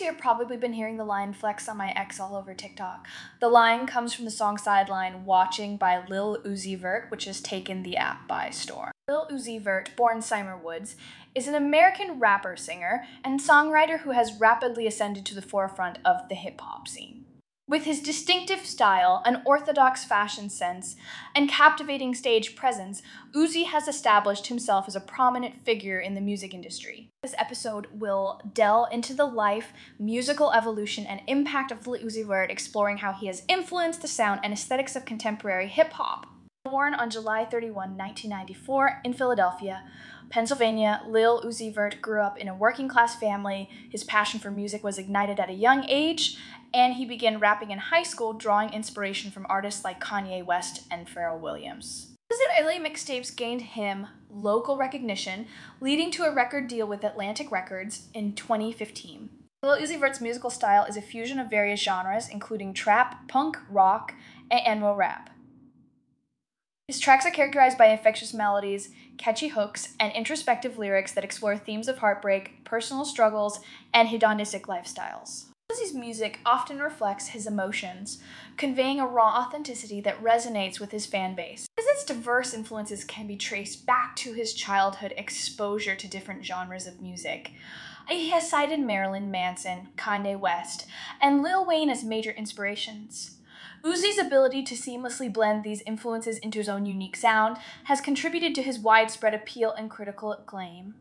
You've probably been hearing the line flex on my ex all over TikTok. The line comes from the song Sideline Watching by Lil Uzi Vert, which has taken the app by storm. Lil Uzi Vert, born Symere Woods, is an American rapper, singer, and songwriter who has rapidly ascended to the forefront of the hip hop scene. With his distinctive style, unorthodox fashion sense, and captivating stage presence, Uzi has established himself as a prominent figure in the music industry. This episode will delve into the life, musical evolution, and impact of Lil Uzi Vert, exploring how he has influenced the sound and aesthetics of contemporary hip hop. Born on July 31, 1994, in Philadelphia, Pennsylvania, Lil Uzi Vert grew up in a working class family. His passion for music was ignited at a young age, and he began rapping in high school, drawing inspiration from artists like Kanye West and Pharrell Williams. His LA mixtapes gained him local recognition, leading to a record deal with Atlantic Records in 2015. Lil Uzi Vert's musical style is a fusion of various genres, including trap, punk, rock, and emo rap. His tracks are characterized by infectious melodies, catchy hooks, and introspective lyrics that explore themes of heartbreak, personal struggles, and hedonistic lifestyles. Uzi's music often reflects his emotions, conveying a raw authenticity that resonates with his fan base. As its diverse influences can be traced back to his childhood exposure to different genres of music. He has cited Marilyn Manson, Kanye West, and Lil Wayne as major inspirations. Uzi's ability to seamlessly blend these influences into his own unique sound has contributed to his widespread appeal and critical acclaim.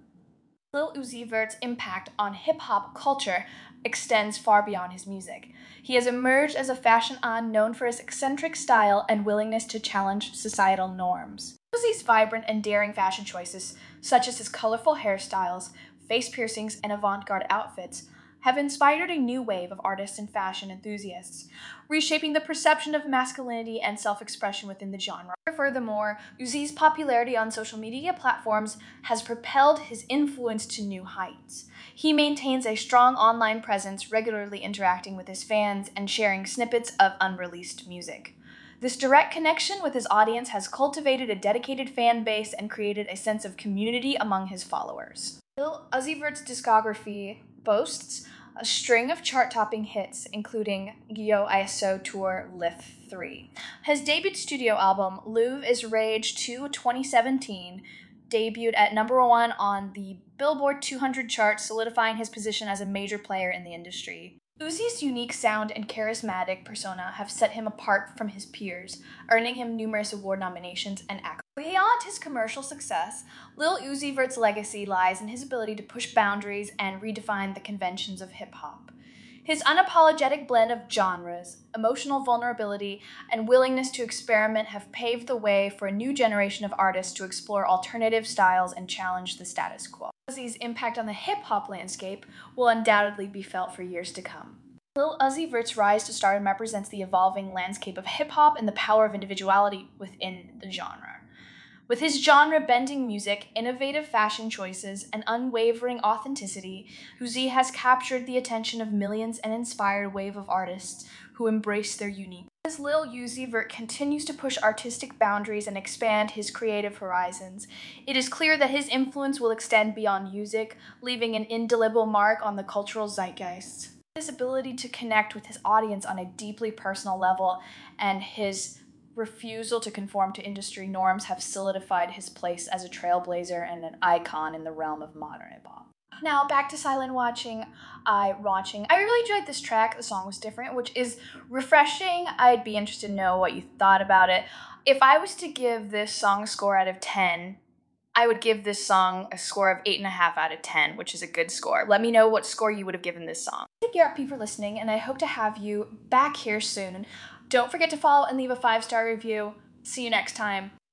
Lil Uzi Vert's impact on hip hop culture extends far beyond his music. He has emerged as a fashion icon known for his eccentric style and willingness to challenge societal norms. Uzi's vibrant and daring fashion choices, such as his colorful hairstyles, face piercings, and avant garde outfits, have inspired a new wave of artists and fashion enthusiasts, reshaping the perception of masculinity and self expression within the genre. Furthermore, Uzi's popularity on social media platforms has propelled his influence to new heights. He maintains a strong online presence, regularly interacting with his fans and sharing snippets of unreleased music. This direct connection with his audience has cultivated a dedicated fan base and created a sense of community among his followers. Lil Uzi Vert's discography boasts a string of chart-topping hits, including Yo ISO Tour Lift 3. His debut studio album, Luv Is Rage 2 2017, debuted at number one on the Billboard 200 chart, solidifying his position as a major player in the industry. Uzi's unique sound and charismatic persona have set him apart from his peers, earning him numerous award nominations and accolades. Beyond his commercial success, Lil Uzi Vert's legacy lies in his ability to push boundaries and redefine the conventions of hip hop. His unapologetic blend of genres, emotional vulnerability, and willingness to experiment have paved the way for a new generation of artists to explore alternative styles and challenge the status quo. Uzi's impact on the hip hop landscape will undoubtedly be felt for years to come. Lil Uzi Vert's rise to stardom represents the evolving landscape of hip hop and the power of individuality within the genre. With his genre bending music, innovative fashion choices, and unwavering authenticity, Uzi has captured the attention of millions and inspired a wave of artists who embrace their unique. As Lil Uzi Vert continues to push artistic boundaries and expand his creative horizons, it is clear that his influence will extend beyond music, leaving an indelible mark on the cultural zeitgeist. His ability to connect with his audience on a deeply personal level and his refusal to conform to industry norms have solidified his place as a trailblazer and an icon in the realm of modern hip hop. Now back to Sideline Watching. I watching. I really enjoyed this track. The song was different, which is refreshing. I'd be interested to know what you thought about it. If I was to give this song a score out of ten, I would give this song a score of eight and a half out of ten, which is a good score. Let me know what score you would have given this song. Thank you, RP, for listening, and I hope to have you back here soon. Don't forget to follow and leave a five star review. See you next time.